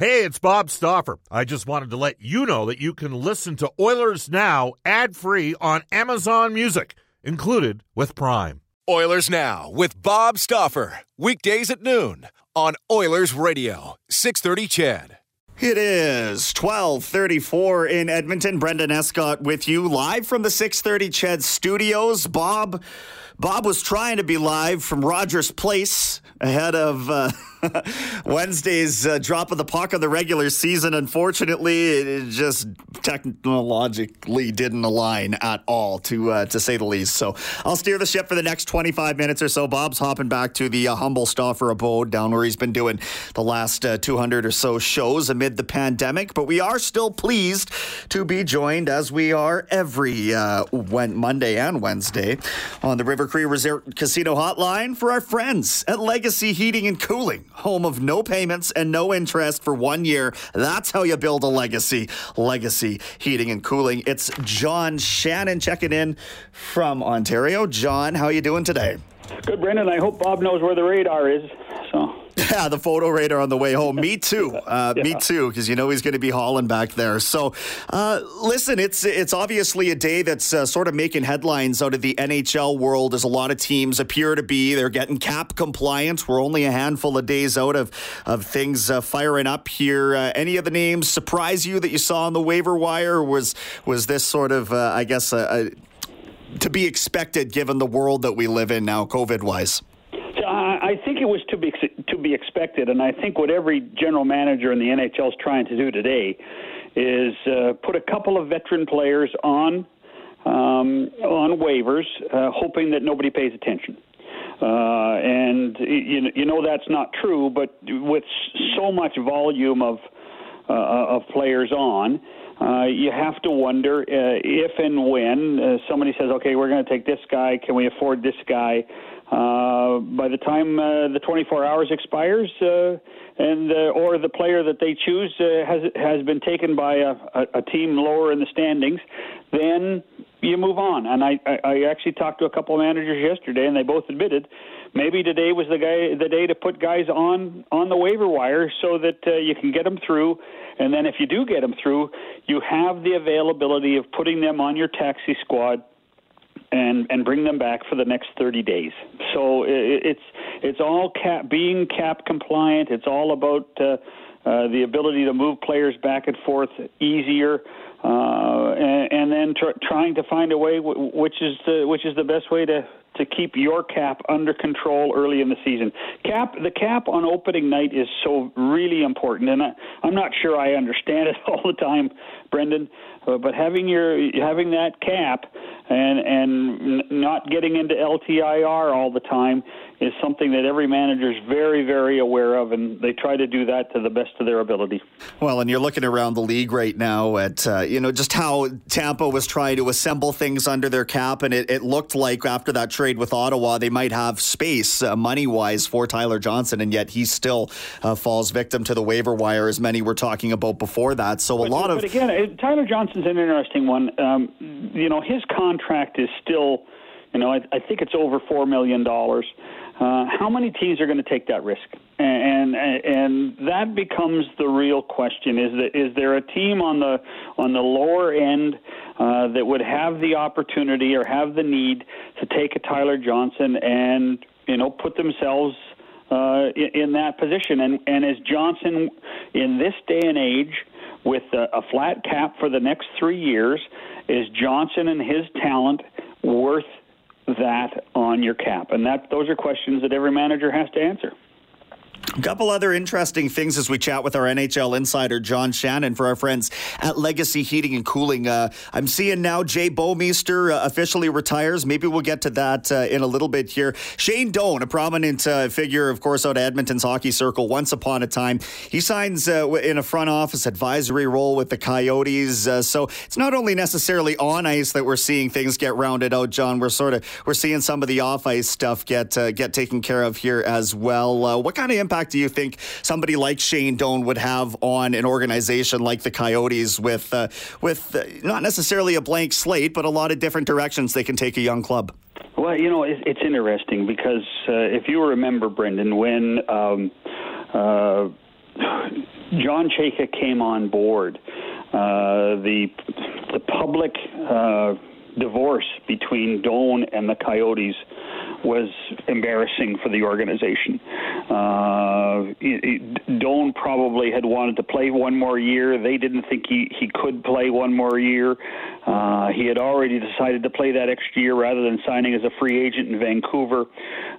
Hey, it's Bob Stauffer. I just wanted to let you know that you can listen to Oilers Now ad free on Amazon Music, included with Prime. Oilers Now with Bob Stauffer. Weekdays at noon on Oilers Radio, 630 CHED. It is 1234 in Edmonton. Brendan Escott with you live from the 630 CHED studios. Bob, Bob was trying to be live from Rogers Place ahead of uh, Wednesday's uh, drop of the puck of the regular season. Unfortunately, it just technologically didn't align at all, to uh, to say the least. So I'll steer the ship for the next 25 minutes or so. Bob's hopping back to the uh, humble Stauffer abode down where he's been doing the last uh, 200 or so shows amid the pandemic. But we are still pleased to be joined, as we are every uh, Monday and Wednesday, on the River Cree Resort Casino Hotline for our friends at Legacy Heating and Cooling home of no payments and no interest for one year. That's how you build a legacy. Legacy Heating and Cooling. It's John Shannon checking in from Ontario. John, how are you doing today? Good, Brendan. I hope Bob knows where the radar is. So yeah, the photo radar on the way home. Me too. Uh, yeah. Me too, because you know he's going to be hauling back there. So, uh, listen, it's it's obviously a day that's uh, sort of making headlines out of the NHL world, as a lot of teams appear to be. They're getting cap compliance. We're only a handful of days out of of things uh, firing up here. Uh, any of the names surprise you that you saw on the waiver wire? was was this sort of, uh, I guess, a, a, to be expected given the world that we live in now, COVID wise? I think it was to be to be expected, and I think what every general manager in the NHL is trying to do today is uh, put a couple of veteran players on um, on waivers, uh, hoping that nobody pays attention. Uh, and you, you know that's not true, but with so much volume of uh, of players on, uh, you have to wonder uh, if and when uh, somebody says, "Okay, we're going to take this guy. Can we afford this guy?" Uh, by the time uh, the 24 hours expires, uh, and uh, or the player that they choose uh, has has been taken by a, a, a team lower in the standings, then you move on. And I, I, I actually talked to a couple of managers yesterday, and they both admitted maybe today was the guy the day to put guys on on the waiver wire so that uh, you can get them through. And then if you do get them through, you have the availability of putting them on your taxi squad and and bring them back for the next 30 days. So it, it's it's all cap being cap compliant. It's all about uh, uh, the ability to move players back and forth easier. Uh, and, and then tr- trying to find a way w- which is the which is the best way to to keep your cap under control early in the season. Cap the cap on opening night is so really important, and I, I'm not sure I understand it all the time, Brendan. Uh, but having your having that cap and and not getting into LTIR all the time is something that every manager is very, very aware of, and they try to do that to the best of their ability. Well, and you're looking around the league right now at uh, you know just how Tampa was trying to assemble things under their cap, and it, it looked like after that trade with Ottawa, they might have space uh, money wise for Tyler Johnson, and yet he still uh, falls victim to the waiver wire, as many were talking about before that. So but, a lot but of but again, Tyler Johnson's an interesting one. Um, you know, his contract is still. You know, I, I think it's over four million dollars. Uh, how many teams are going to take that risk? And, and and that becomes the real question: is that is there a team on the on the lower end uh, that would have the opportunity or have the need to take a Tyler Johnson and you know put themselves uh, in, in that position? And and is Johnson in this day and age with a, a flat cap for the next three years? Is Johnson and his talent worth that on your cap? And that those are questions that every manager has to answer. A couple other interesting things as we chat with our NHL insider, John Shannon, for our friends at Legacy Heating and Cooling. Uh, I'm seeing now Jay Bouwmeester uh, officially retires. Maybe we'll get to that uh, in a little bit here. Shane Doan, a prominent uh, figure, of course, out of Edmonton's hockey circle once upon a time. He signs uh, in a front office advisory role with the Coyotes. Uh, so it's not only necessarily on ice that we're seeing things get rounded out, John. We're sort of we're seeing some of the off ice stuff get get taken care of here as well. what kind of impact impact do you think somebody like Shane Doan would have on an organization like the Coyotes with uh, with uh, not necessarily a blank slate, but a lot of different directions they can take a young club? Well, you know, it's, it's interesting because uh, if you remember, Brendan, when um, uh, John Chayka came on board, uh, the the public uh, divorce between Doan and the Coyotes was embarrassing for the organization. Uh, Doan probably had wanted to play one more year. They didn't think he, he could play one more year. Uh, he had already decided to play that extra year rather than signing as a free agent in Vancouver.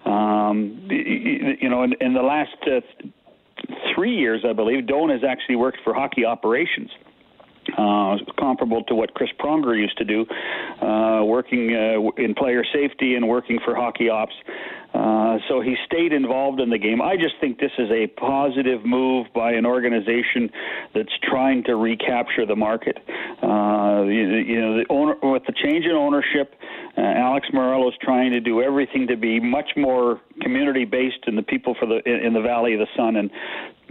Um, you know, in, in the last uh, three years, I believe, Doan has actually worked for hockey operations uh, comparable to what Chris Pronger used to do, uh, working uh, in player safety and working for hockey ops. Uh, so he stayed involved in the game. I just think this is a positive move by an organization that's trying to recapture the market. Uh, you, you, know, the owner, with the change in ownership, uh, Alex Meruelo is trying to do everything to be much more community based in the people for the in, in the Valley of the Sun, and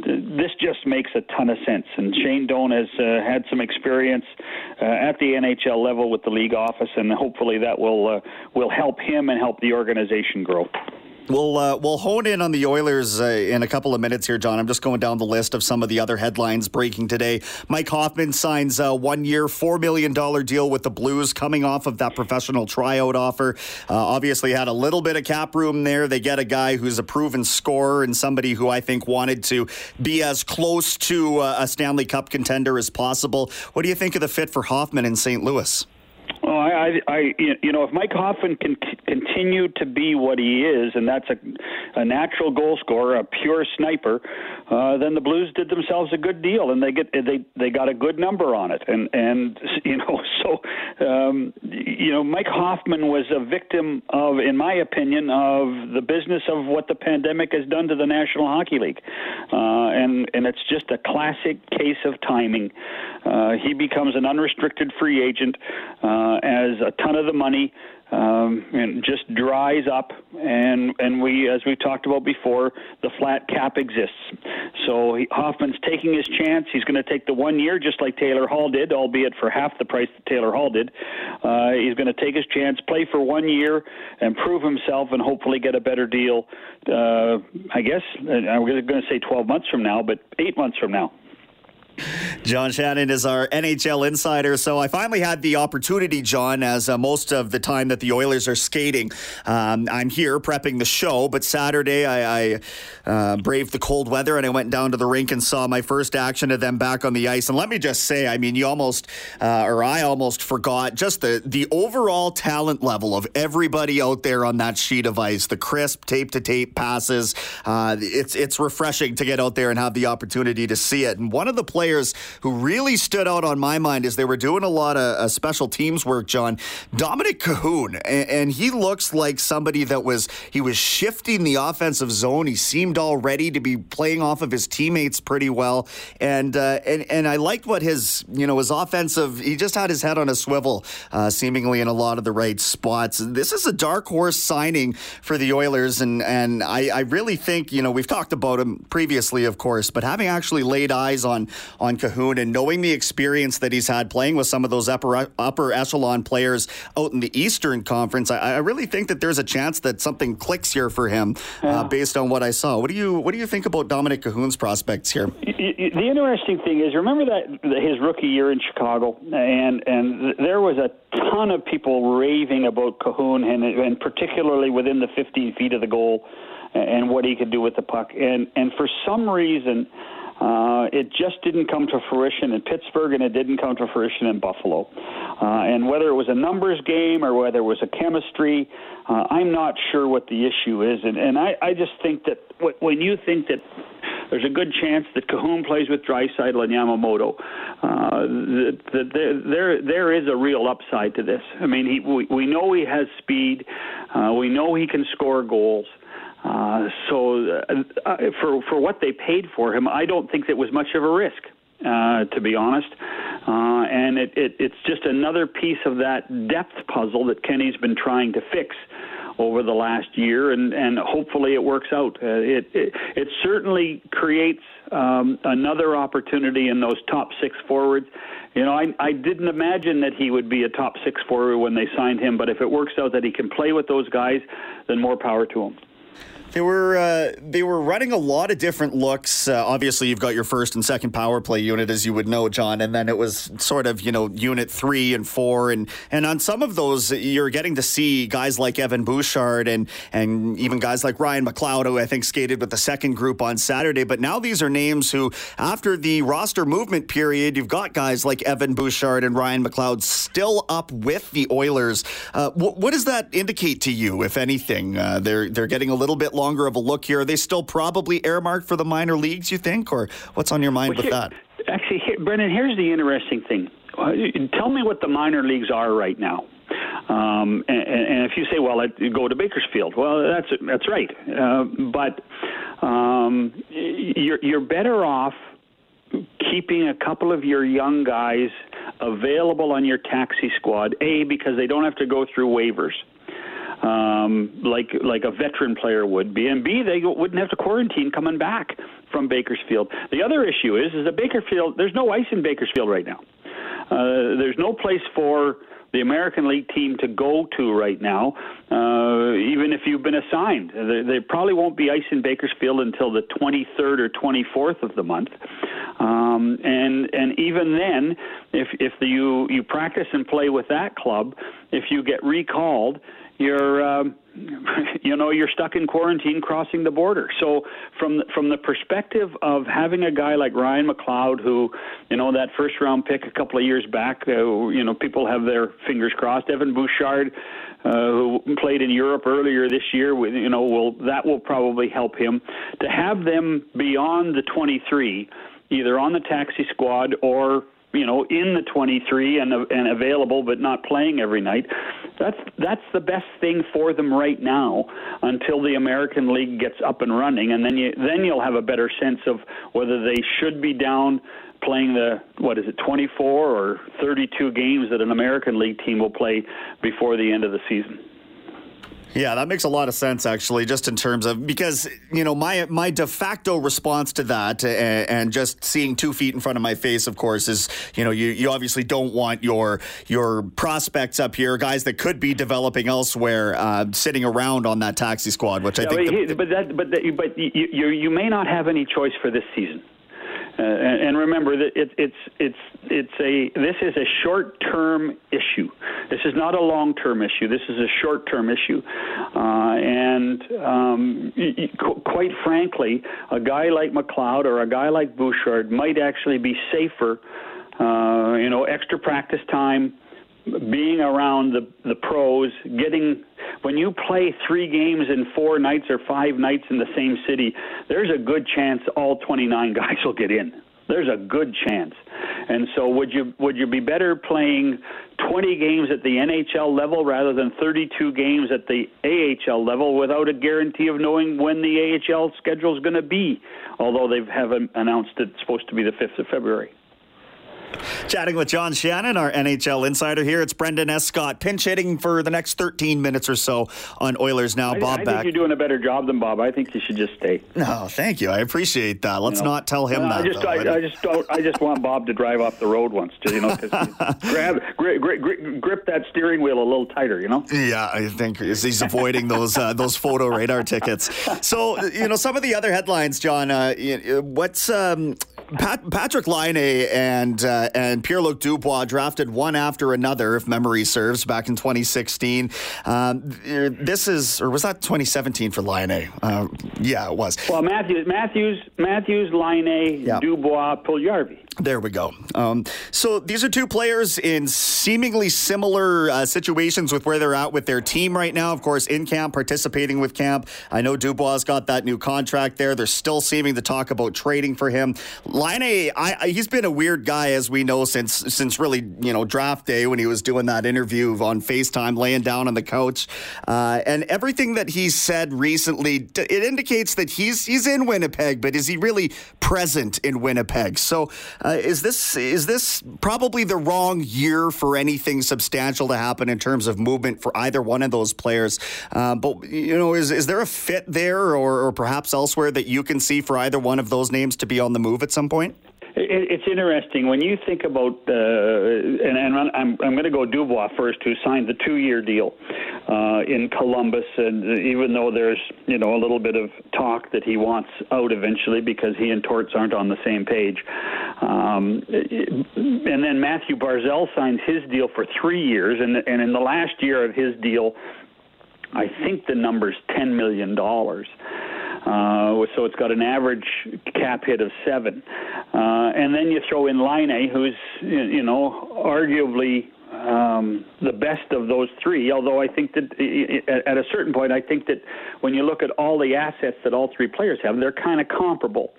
this just makes a ton of sense. And Shane Doan has uh, had some experience uh, at the NHL level with the league office, and hopefully that will uh, will help him and help the organization grow. We'll uh, we'll hone in on the Oilers uh, in a couple of minutes here, John. I'm just going down the list of some of the other headlines breaking today. Mike Hoffman signs a one-year, four million dollar deal with the Blues, coming off of that professional tryout offer. Uh, obviously, had a little bit of cap room there. They get a guy who's a proven scorer and somebody who I think wanted to be as close to uh, a Stanley Cup contender as possible. What do you think of the fit for Hoffman in St. Louis? Well, I, you know, if Mike Hoffman can continue to be what he is, and that's a, a natural goal scorer, a pure sniper, uh, then the Blues did themselves a good deal, and they get they they got a good number on it, and and you know, so um, you know, Mike Hoffman was a victim of, in my opinion, of the business of what the pandemic has done to the National Hockey League, uh, and and it's just a classic case of timing. Uh, he becomes an unrestricted free agent uh, as a ton of the money um, and just dries up. And and we, as we talked about before, the flat cap exists. So he, Hoffman's taking his chance. He's going to take the one year, just like Taylor Hall did, albeit for half the price that Taylor Hall did. Uh, he's going to take his chance, play for one year, and prove himself, and hopefully get a better deal. Uh, I guess I'm going to say 12 months from now, but eight months from now. John Shannon is our NHL insider. So I finally had the opportunity, John, as uh, most of the time that the Oilers are skating. Um, I'm here prepping the show, but Saturday I, I uh, braved the cold weather and I went down to the rink and saw my first action of them back on the ice. And let me just say, I mean, you almost, uh, or I almost forgot just the, the overall talent level of everybody out there on that sheet of ice. The crisp tape to tape passes. Uh, it's, it's refreshing to get out there and have the opportunity to see it. And one of the players players who really stood out on my mind is they were doing a lot of uh, special teams work, John. Dominic Kahun, and, and, he looks like somebody that was he was shifting the offensive zone. He seemed all ready to be playing off of his teammates pretty well, and uh, and and I liked what his you know his offensive. He just had his head on a swivel, uh, seemingly in a lot of the right spots. This is a dark horse signing for the Oilers, and and I, I really think you know we've talked about him previously, of course, but having actually laid eyes on on Kahun. and knowing the experience that he's had playing with some of those upper upper echelon players out in the Eastern Conference, I, I really think that there's a chance that something clicks here for him uh, yeah. uh, based on what I saw. What do you what do you think about Dominic Kahun's prospects here? The interesting thing is, remember that his rookie year in Chicago, and and there was a ton of people raving about Kahun, and, and particularly within the 15 feet of the goal, and what he could do with the puck, and and for some reason. Uh, it just didn't come to fruition in Pittsburgh, and it didn't come to fruition in Buffalo. Uh, and whether it was a numbers game or whether it was a chemistry, uh, I'm not sure what the issue is. And, and I, I just think that when you think that there's a good chance that Kahun plays with Draisaitl and Yamamoto. Uh, that there, there, there is a real upside to this. I mean, he, we, we know he has speed. Uh, we know he can score goals. Uh, so, uh, uh, for for what they paid for him, I don't think it was much of a risk, uh, to be honest. Uh, and it, it, it's just another piece of that depth puzzle that Kenny's been trying to fix over the last year, and, and hopefully it works out. Uh, it, it, it certainly creates um, another opportunity in those top six forwards. You know, I, I didn't imagine that he would be a top six forward when they signed him, but if it works out that he can play with those guys, then more power to him. They were uh, they were running a lot of different looks. Uh, obviously, you've got your first and second power play unit, as you would know, John, and then it was sort of you know unit three and four, and and on some of those, you're getting to see guys like Evan Bouchard and and even guys like Ryan McLeod, who I think skated with the second group on Saturday. But now these are names who, after the roster movement period, you've got guys like Evan Bouchard and Ryan McLeod still up with the Oilers. Uh, wh- what does that indicate to you, if anything? Uh, they're they're getting a little bit longer of a look here. Are they still probably earmarked for the minor leagues, you think? Or what's on your mind Well, with here- that? Actually, here, Brendan, here's the interesting thing. Uh, Tell me what the minor leagues are right now. Um, and, and if you say, well, go to Bakersfield, well, that's that's right. Uh, but um, you're you're better off keeping a couple of your young guys available on your taxi squad. A because they don't have to go through waivers um, like like a veteran player would be, and B they wouldn't have to quarantine coming back from Bakersfield. The other issue is is that Bakersfield there's no ice in Bakersfield right now. Uh, there's no place for the American League team to go to right now, uh, even if you've been assigned. There, there probably won't be ice in Bakersfield until the 23rd or 24th of the month. Um, and and even then, if if the, you you practice and play with that club, if you get recalled, you're um, you know you're stuck in quarantine crossing the border. So from from the perspective of having a guy like Ryan McLeod, who you know that first round pick a couple of years back, uh, you know people have their fingers crossed. Evan Bouchard. Uh, who played in Europe earlier this year? You know, will that will probably help him to have them beyond the 23, either on the taxi squad or you know, in the 23 and and available but not playing every night. That's that's the best thing for them right now until the American League gets up and running, and then you then you'll have a better sense of whether they should be down playing the what is it 24 or 32 games that an American League team will play before the end of the season. Yeah, that makes a lot of sense, actually, just in terms of because you know my my de facto response to that, and, and just seeing two feet in front of my face, of course, is you know you, you obviously don't want your your prospects up here, guys that could be developing elsewhere, uh, sitting around on that taxi squad, which I Yeah, think. but, the- he- but that but that, but you, you you may not have any choice for this season. Uh, and, and remember that it, it's it's it's a this is a short-term issue. This is not a long-term issue. This is a short-term issue, uh, and um, qu- quite frankly, a guy like McLeod or a guy like Bouchard might actually be safer. Uh, you know, extra practice time, being around the the pros, getting when you play three games in four nights or five nights in the same city, there's a good chance all 29 guys will get in. There's a good chance. And so would you would you be better playing 20 games at the NHL level rather than 32 games at the AHL level without a guarantee of knowing when the AHL schedule is going to be, although they have have announced it's supposed to be the 5th of February. Chatting with John Shannon, our NHL insider here. It's Brendan Escott, pinch hitting for the next 13 minutes or so on Oilers Now. I, Bob I back. think you're doing a better job than Bob. I think you should just stay. No, thank you. I appreciate that. Let's You know? not tell him No, that. I just. I, I just don't. I just want Bob to drive off the road once, to, you know, grab, grip, grip that steering wheel a little tighter, you know. Yeah, I think he's avoiding those uh, those photo radar tickets. So you know some of the other headlines, John. Uh, what's um, Pat, Patrick Laine and uh, and Pierre Luc Dubois drafted one after another, if memory serves, back in 2016. Um, this is or was that 2017 for Laine? Uh, yeah, it was. Well, Matthews, Matthews, Matthews, Laine, Yeah. Dubois, Puljujarvi. There we go. Um, so these are two players in seemingly similar uh, situations with where they're at with their team right now. Of course, in camp, participating with camp. I know Dubois got that new contract there. They're still seeming to talk about trading for him. Laine he's been a weird guy, as we know, since since really you know draft day when he was doing that interview on Facetime, laying down on the couch, uh, and everything that he's said recently, it indicates that he's he's in Winnipeg, but is he really present in Winnipeg? So. Uh, is this is this probably the wrong year for anything substantial to happen in terms of movement for either one of those players? Uh, but you know, is is there a fit there, or, or perhaps elsewhere that you can see for either one of those names to be on the move at some point? it's interesting when you think about, uh, and, and, I'm, I'm going to go Dubois first, who signed the two-year deal uh, in Columbus, and even though there's you know a little bit of talk that he wants out eventually because he and Torts aren't on the same page, um, and then Mathew Barzal signs his deal for three years, and and in the last year of his deal, I think the number's ten million dollars. Uh, so it's got an average cap hit of seven. Uh, and then you throw in Laine, who's, you know, arguably um, the best of those three. Although I think that at a certain point, I think that when you look at all the assets that all three players have, they're kind of comparable.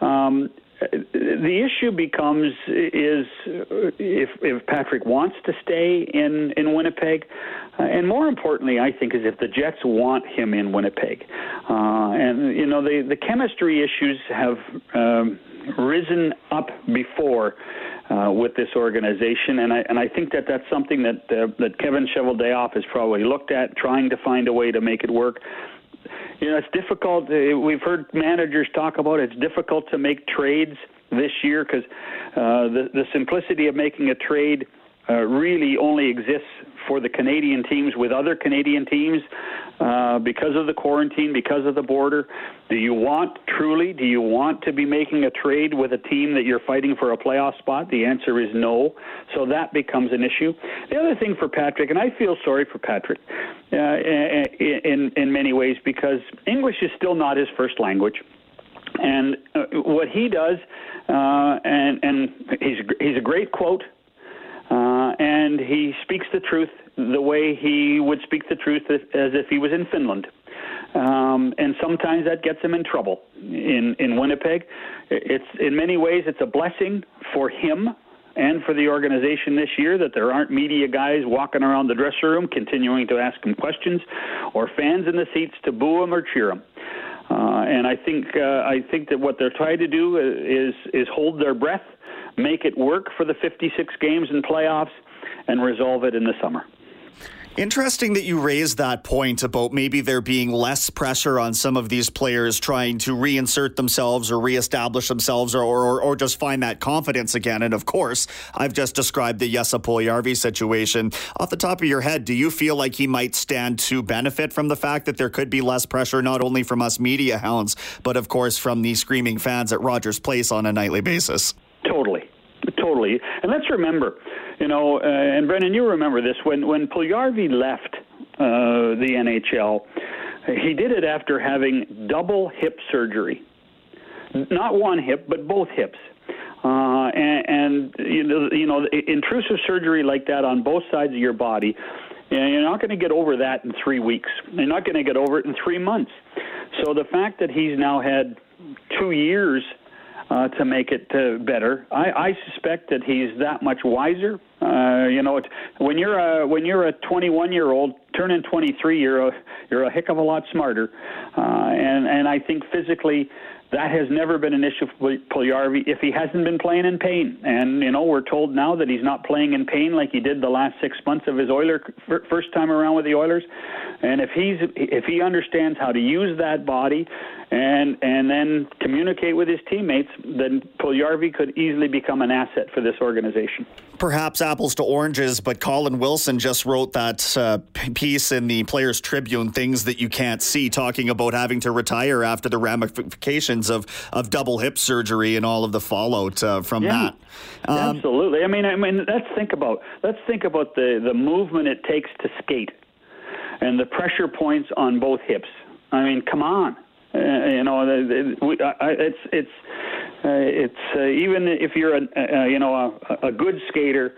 Um, the issue becomes is if if Patrick wants to stay in in Winnipeg, uh, and more importantly, I think is if the Jets want him in Winnipeg, uh, and you know the the chemistry issues have um, risen up before. Uh, with this organization, and I and I think that that's something that uh, that Kevin Cheveldayoff has probably looked at, trying to find a way to make it work you know, it's difficult. Uh, we've heard managers talk about it. it's difficult to make trades this year because uh, the the simplicity of making a trade uh, really only exists for the Canadian teams with other Canadian teams uh, because of the quarantine, because of the border. Do you want truly? Do you want to be making a trade with a team that you're fighting for a playoff spot? The answer is no. So that becomes an issue. The other thing for Patrick, and I feel sorry for Patrick uh, in in many ways because English is still not his first language. And uh, what he does, uh, and and he's he's a great quote uh, and he speaks the truth the way he would speak the truth as, if he was in Finland. Um, and sometimes that gets him in trouble in in Winnipeg. It's in many ways it's a blessing for him and for the organization this year that there aren't media guys walking around the dressing room continuing to ask him questions, or fans in the seats to boo him or cheer him. Uh, and I think uh, I think that what they're trying to do is is hold their breath make it work for the 56 games and playoffs, and resolve it in the summer. Interesting that you raised that point about maybe there being less pressure on some of these players trying to reinsert themselves or reestablish themselves or, or, or just find that confidence again. And of course, I've just described the Jesse Puljujarvi situation. Off the top of your head, do you feel like he might stand to benefit from the fact that there could be less pressure, not only from us media hounds, but of course from the screaming fans at Rogers Place on a nightly basis? Totally, totally. And let's remember, you know, uh, and Brendan, you remember this when when Puljujarvi left uh, the NHL, he did it after having double hip surgery, not one hip but both hips. Uh, and, and you know, you know, intrusive surgery like that on both sides of your body, you're not going to get over that in three weeks. You're not going to get over it in three months. So the fact that he's now had two years uh, to make it uh, better. I, I suspect that he's that much wiser. Uh, you know, when you're a when you're a 21 year old turning 23, you're a you're a heck of a lot smarter. Uh, and and I think physically that has never been an issue for Puljujarvi if he hasn't been playing in pain. And you know, we're told now that he's not playing in pain like he did the last six months of his Oiler first time around with the Oilers. And if he's if he understands how to use that body and and then communicate with his teammates, then Puljujarvi could easily become an asset for this organization. Perhaps apples to oranges, but Colin Wilson just wrote that uh, piece in the Players Tribune, things that you can't see, talking about having to retire after the ramifications of of double hip surgery and all of the fallout uh, from yeah. that. Um, Absolutely. I mean, I mean, let's think about let's think about the the movement it takes to skate and the pressure points on both hips. I mean, come on. Uh, you know, it's it's it's uh, even if you're a, you know a, a good skater,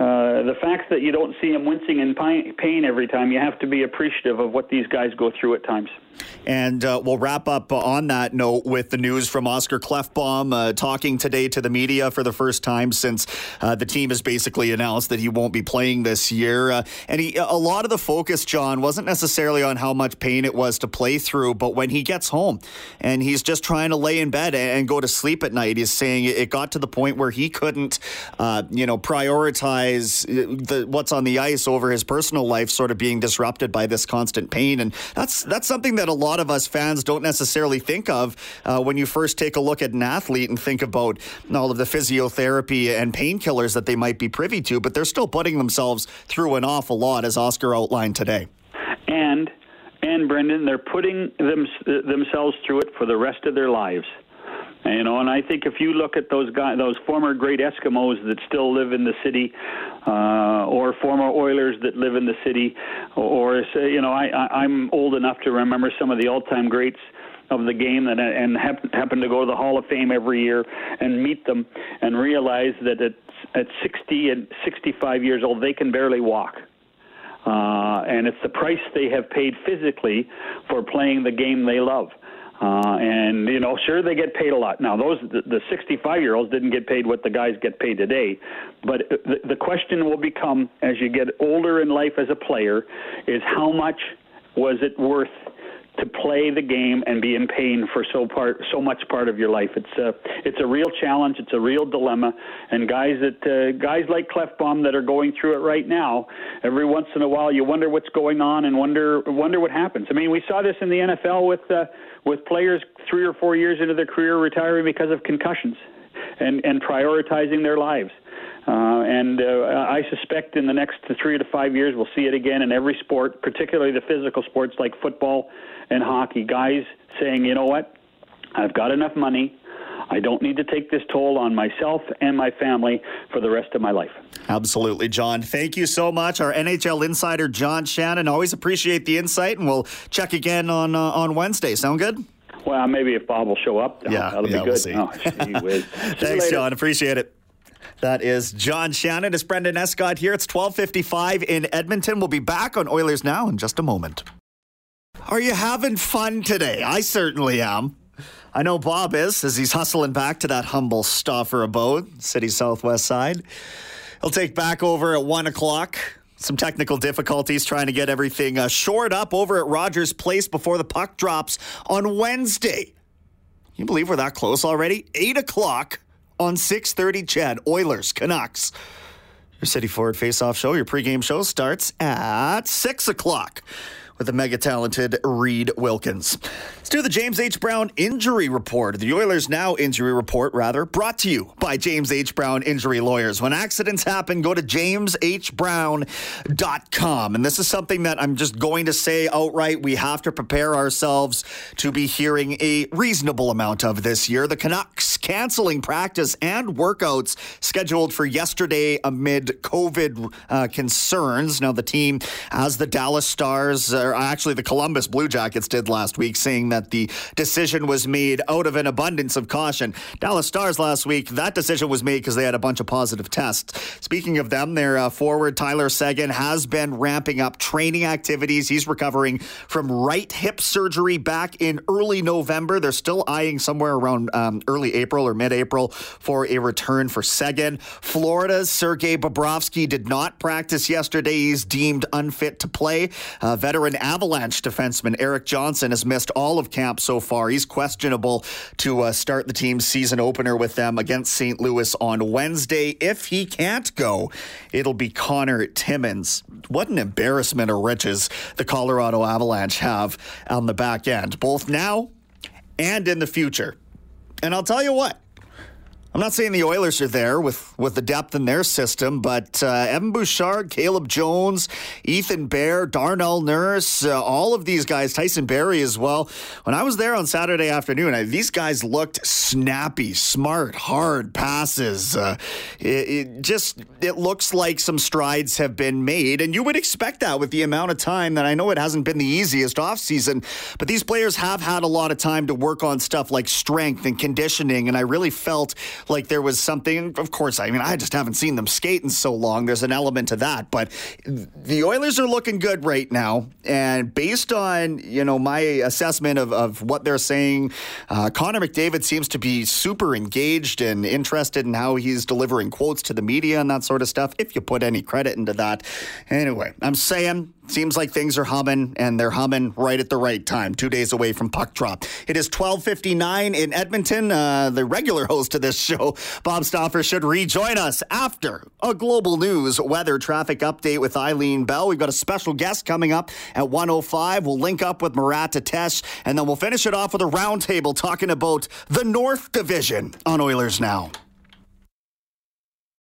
uh, the fact that you don't see them wincing in pain every time, you have to be appreciative of what these guys go through at times. And uh, we'll wrap up on that note with the news from Oscar Klefbom uh, talking today to the media for the first time since uh, the team has basically announced that he won't be playing this year. Uh, and he, a lot of the focus, John, wasn't necessarily on how much pain it was to play through, but when he gets home and he's just trying to lay in bed and go to sleep at night, he's saying it got to the point where he couldn't, you know, prioritize the, what's on the ice over his personal life sort of being disrupted by this constant pain. And that's that's something that a lot of us fans don't necessarily think of uh, when you first take a look at an athlete and think about all of the physiotherapy and painkillers that they might be privy to, but they're still putting themselves through an awful lot, as Oscar outlined today. And and Brendan, they're putting them, themselves through it for the rest of their lives. You know, and I think if you look at those guys, those former great Eskimos that still live in the city, uh, or former Oilers that live in the city, or, say, you know, I, I, I'm old enough to remember some of the all-time greats of the game and, and happen, happen to go to the Hall of Fame every year and meet them and realize that at, at 60 and 65 years old they can barely walk. Uh, and it's the price they have paid physically for playing the game they love. Uh, and you know, sure they get paid a lot. Now, those the 65 year olds didn't get paid what the guys get paid today. But the, the question will become, as you get older in life as a player, is how much was it worth to play the game and be in pain for so part so much part of your life. It's a it's a real challenge. It's a real dilemma. And guys that uh, guys like Klefbom that are going through it right now, every once in a while you wonder what's going on and wonder wonder what happens. I mean, we saw this in the NFL with uh, with players three or four years into their career retiring because of concussions and and prioritizing their lives. Uh, and uh, I suspect in the next three to five years, we'll see it again in every sport, particularly the physical sports like football and hockey. Guys saying, you know what, I've got enough money. I don't need to take this toll on myself and my family for the rest of my life. Absolutely, John. Thank you so much. Our NHL insider, John Shannon. Always appreciate the insight, and we'll check again on uh, on Wednesday. Sound good? Well, maybe if Bob will show up, yeah, that'll yeah, be good. We'll oh, Thanks, John. Appreciate it. That is John Shannon. It's Brendan Escott here. It's 1255 in Edmonton. We'll be back on Oilers Now in just a moment. Are you having fun today? I certainly am. I know Bob is, as he's hustling back to that humble Stauffer abode, city southwest side. He'll take back over at 1 o'clock. Some technical difficulties trying to get everything uh, shored up over at Rogers Place before the puck drops on Wednesday. Can you believe we're that close already? 8 o'clock on 6.30 CHED Oilers, Canucks. Your City Ford Face-Off Show, your pregame show starts at 6 o'clock with the mega talented Reid Wilkins. Let's do the James H. Brown injury report. The Oilers Now injury report, rather, brought to you by James H. Brown Injury Lawyers. When accidents happen, go to jameshbrown.com. And this is something that I'm just going to say outright. We have to prepare ourselves to be hearing a reasonable amount of this year. The Canucks canceling practice and workouts scheduled for yesterday amid COVID uh, concerns. Now, the team, as the Dallas Stars, uh, or actually the Columbus Blue Jackets did last week, saying that the decision was made out of an abundance of caution. Dallas Stars last week, that decision was made because they had a bunch of positive tests. Speaking of them, their uh, forward Tyler Seguin has been ramping up training activities. He's recovering from right hip surgery back in early November. They're still eyeing somewhere around um, early April or mid April for a return for Seguin. Florida's Sergei Bobrovsky did not practice yesterday. He's deemed unfit to play. Uh, veteran Avalanche defenseman Erik Johnson has missed all of camp so far. He's questionable to uh, start the team's season opener with them against St. Louis on Wednesday. If he can't go, it'll be Connor Timmins. What an embarrassment of riches the Colorado Avalanche have on the back end, both now and in the future. And I'll tell you what, I'm not saying the Oilers are there with, with the depth in their system, but uh, Evan Bouchard, Caleb Jones, Ethan Bear, Darnell Nurse, uh, all of these guys, Tyson Barrie as well. When I was there on Saturday afternoon, I, these guys looked snappy, smart, hard passes. Uh, it, it just it looks like some strides have been made, and you would expect that with the amount of time that I know it hasn't been the easiest offseason, but these players have had a lot of time to work on stuff like strength and conditioning, and I really felt like there was something. Of course, I mean, I just haven't seen them skate in so long. There's an element to that, but the Oilers are looking good right now. And based on you know my assessment of, of what they're saying, uh, Connor McDavid seems to be super engaged and interested in how he's delivering quotes to the media and that sort of stuff. If you put any credit into that, anyway, I'm saying seems like things are humming, and they're humming right at the right time. Two days away from puck drop. It is 12:59 in Edmonton. Uh, the regular host of this show, Bob Stauffer, should rejoin us after a global news weather traffic update with Eileen Bell. We've got a special guest coming up at 105. We'll link up with Murat Ates, and then we'll finish it off with a roundtable talking about the North Division on Oilers Now.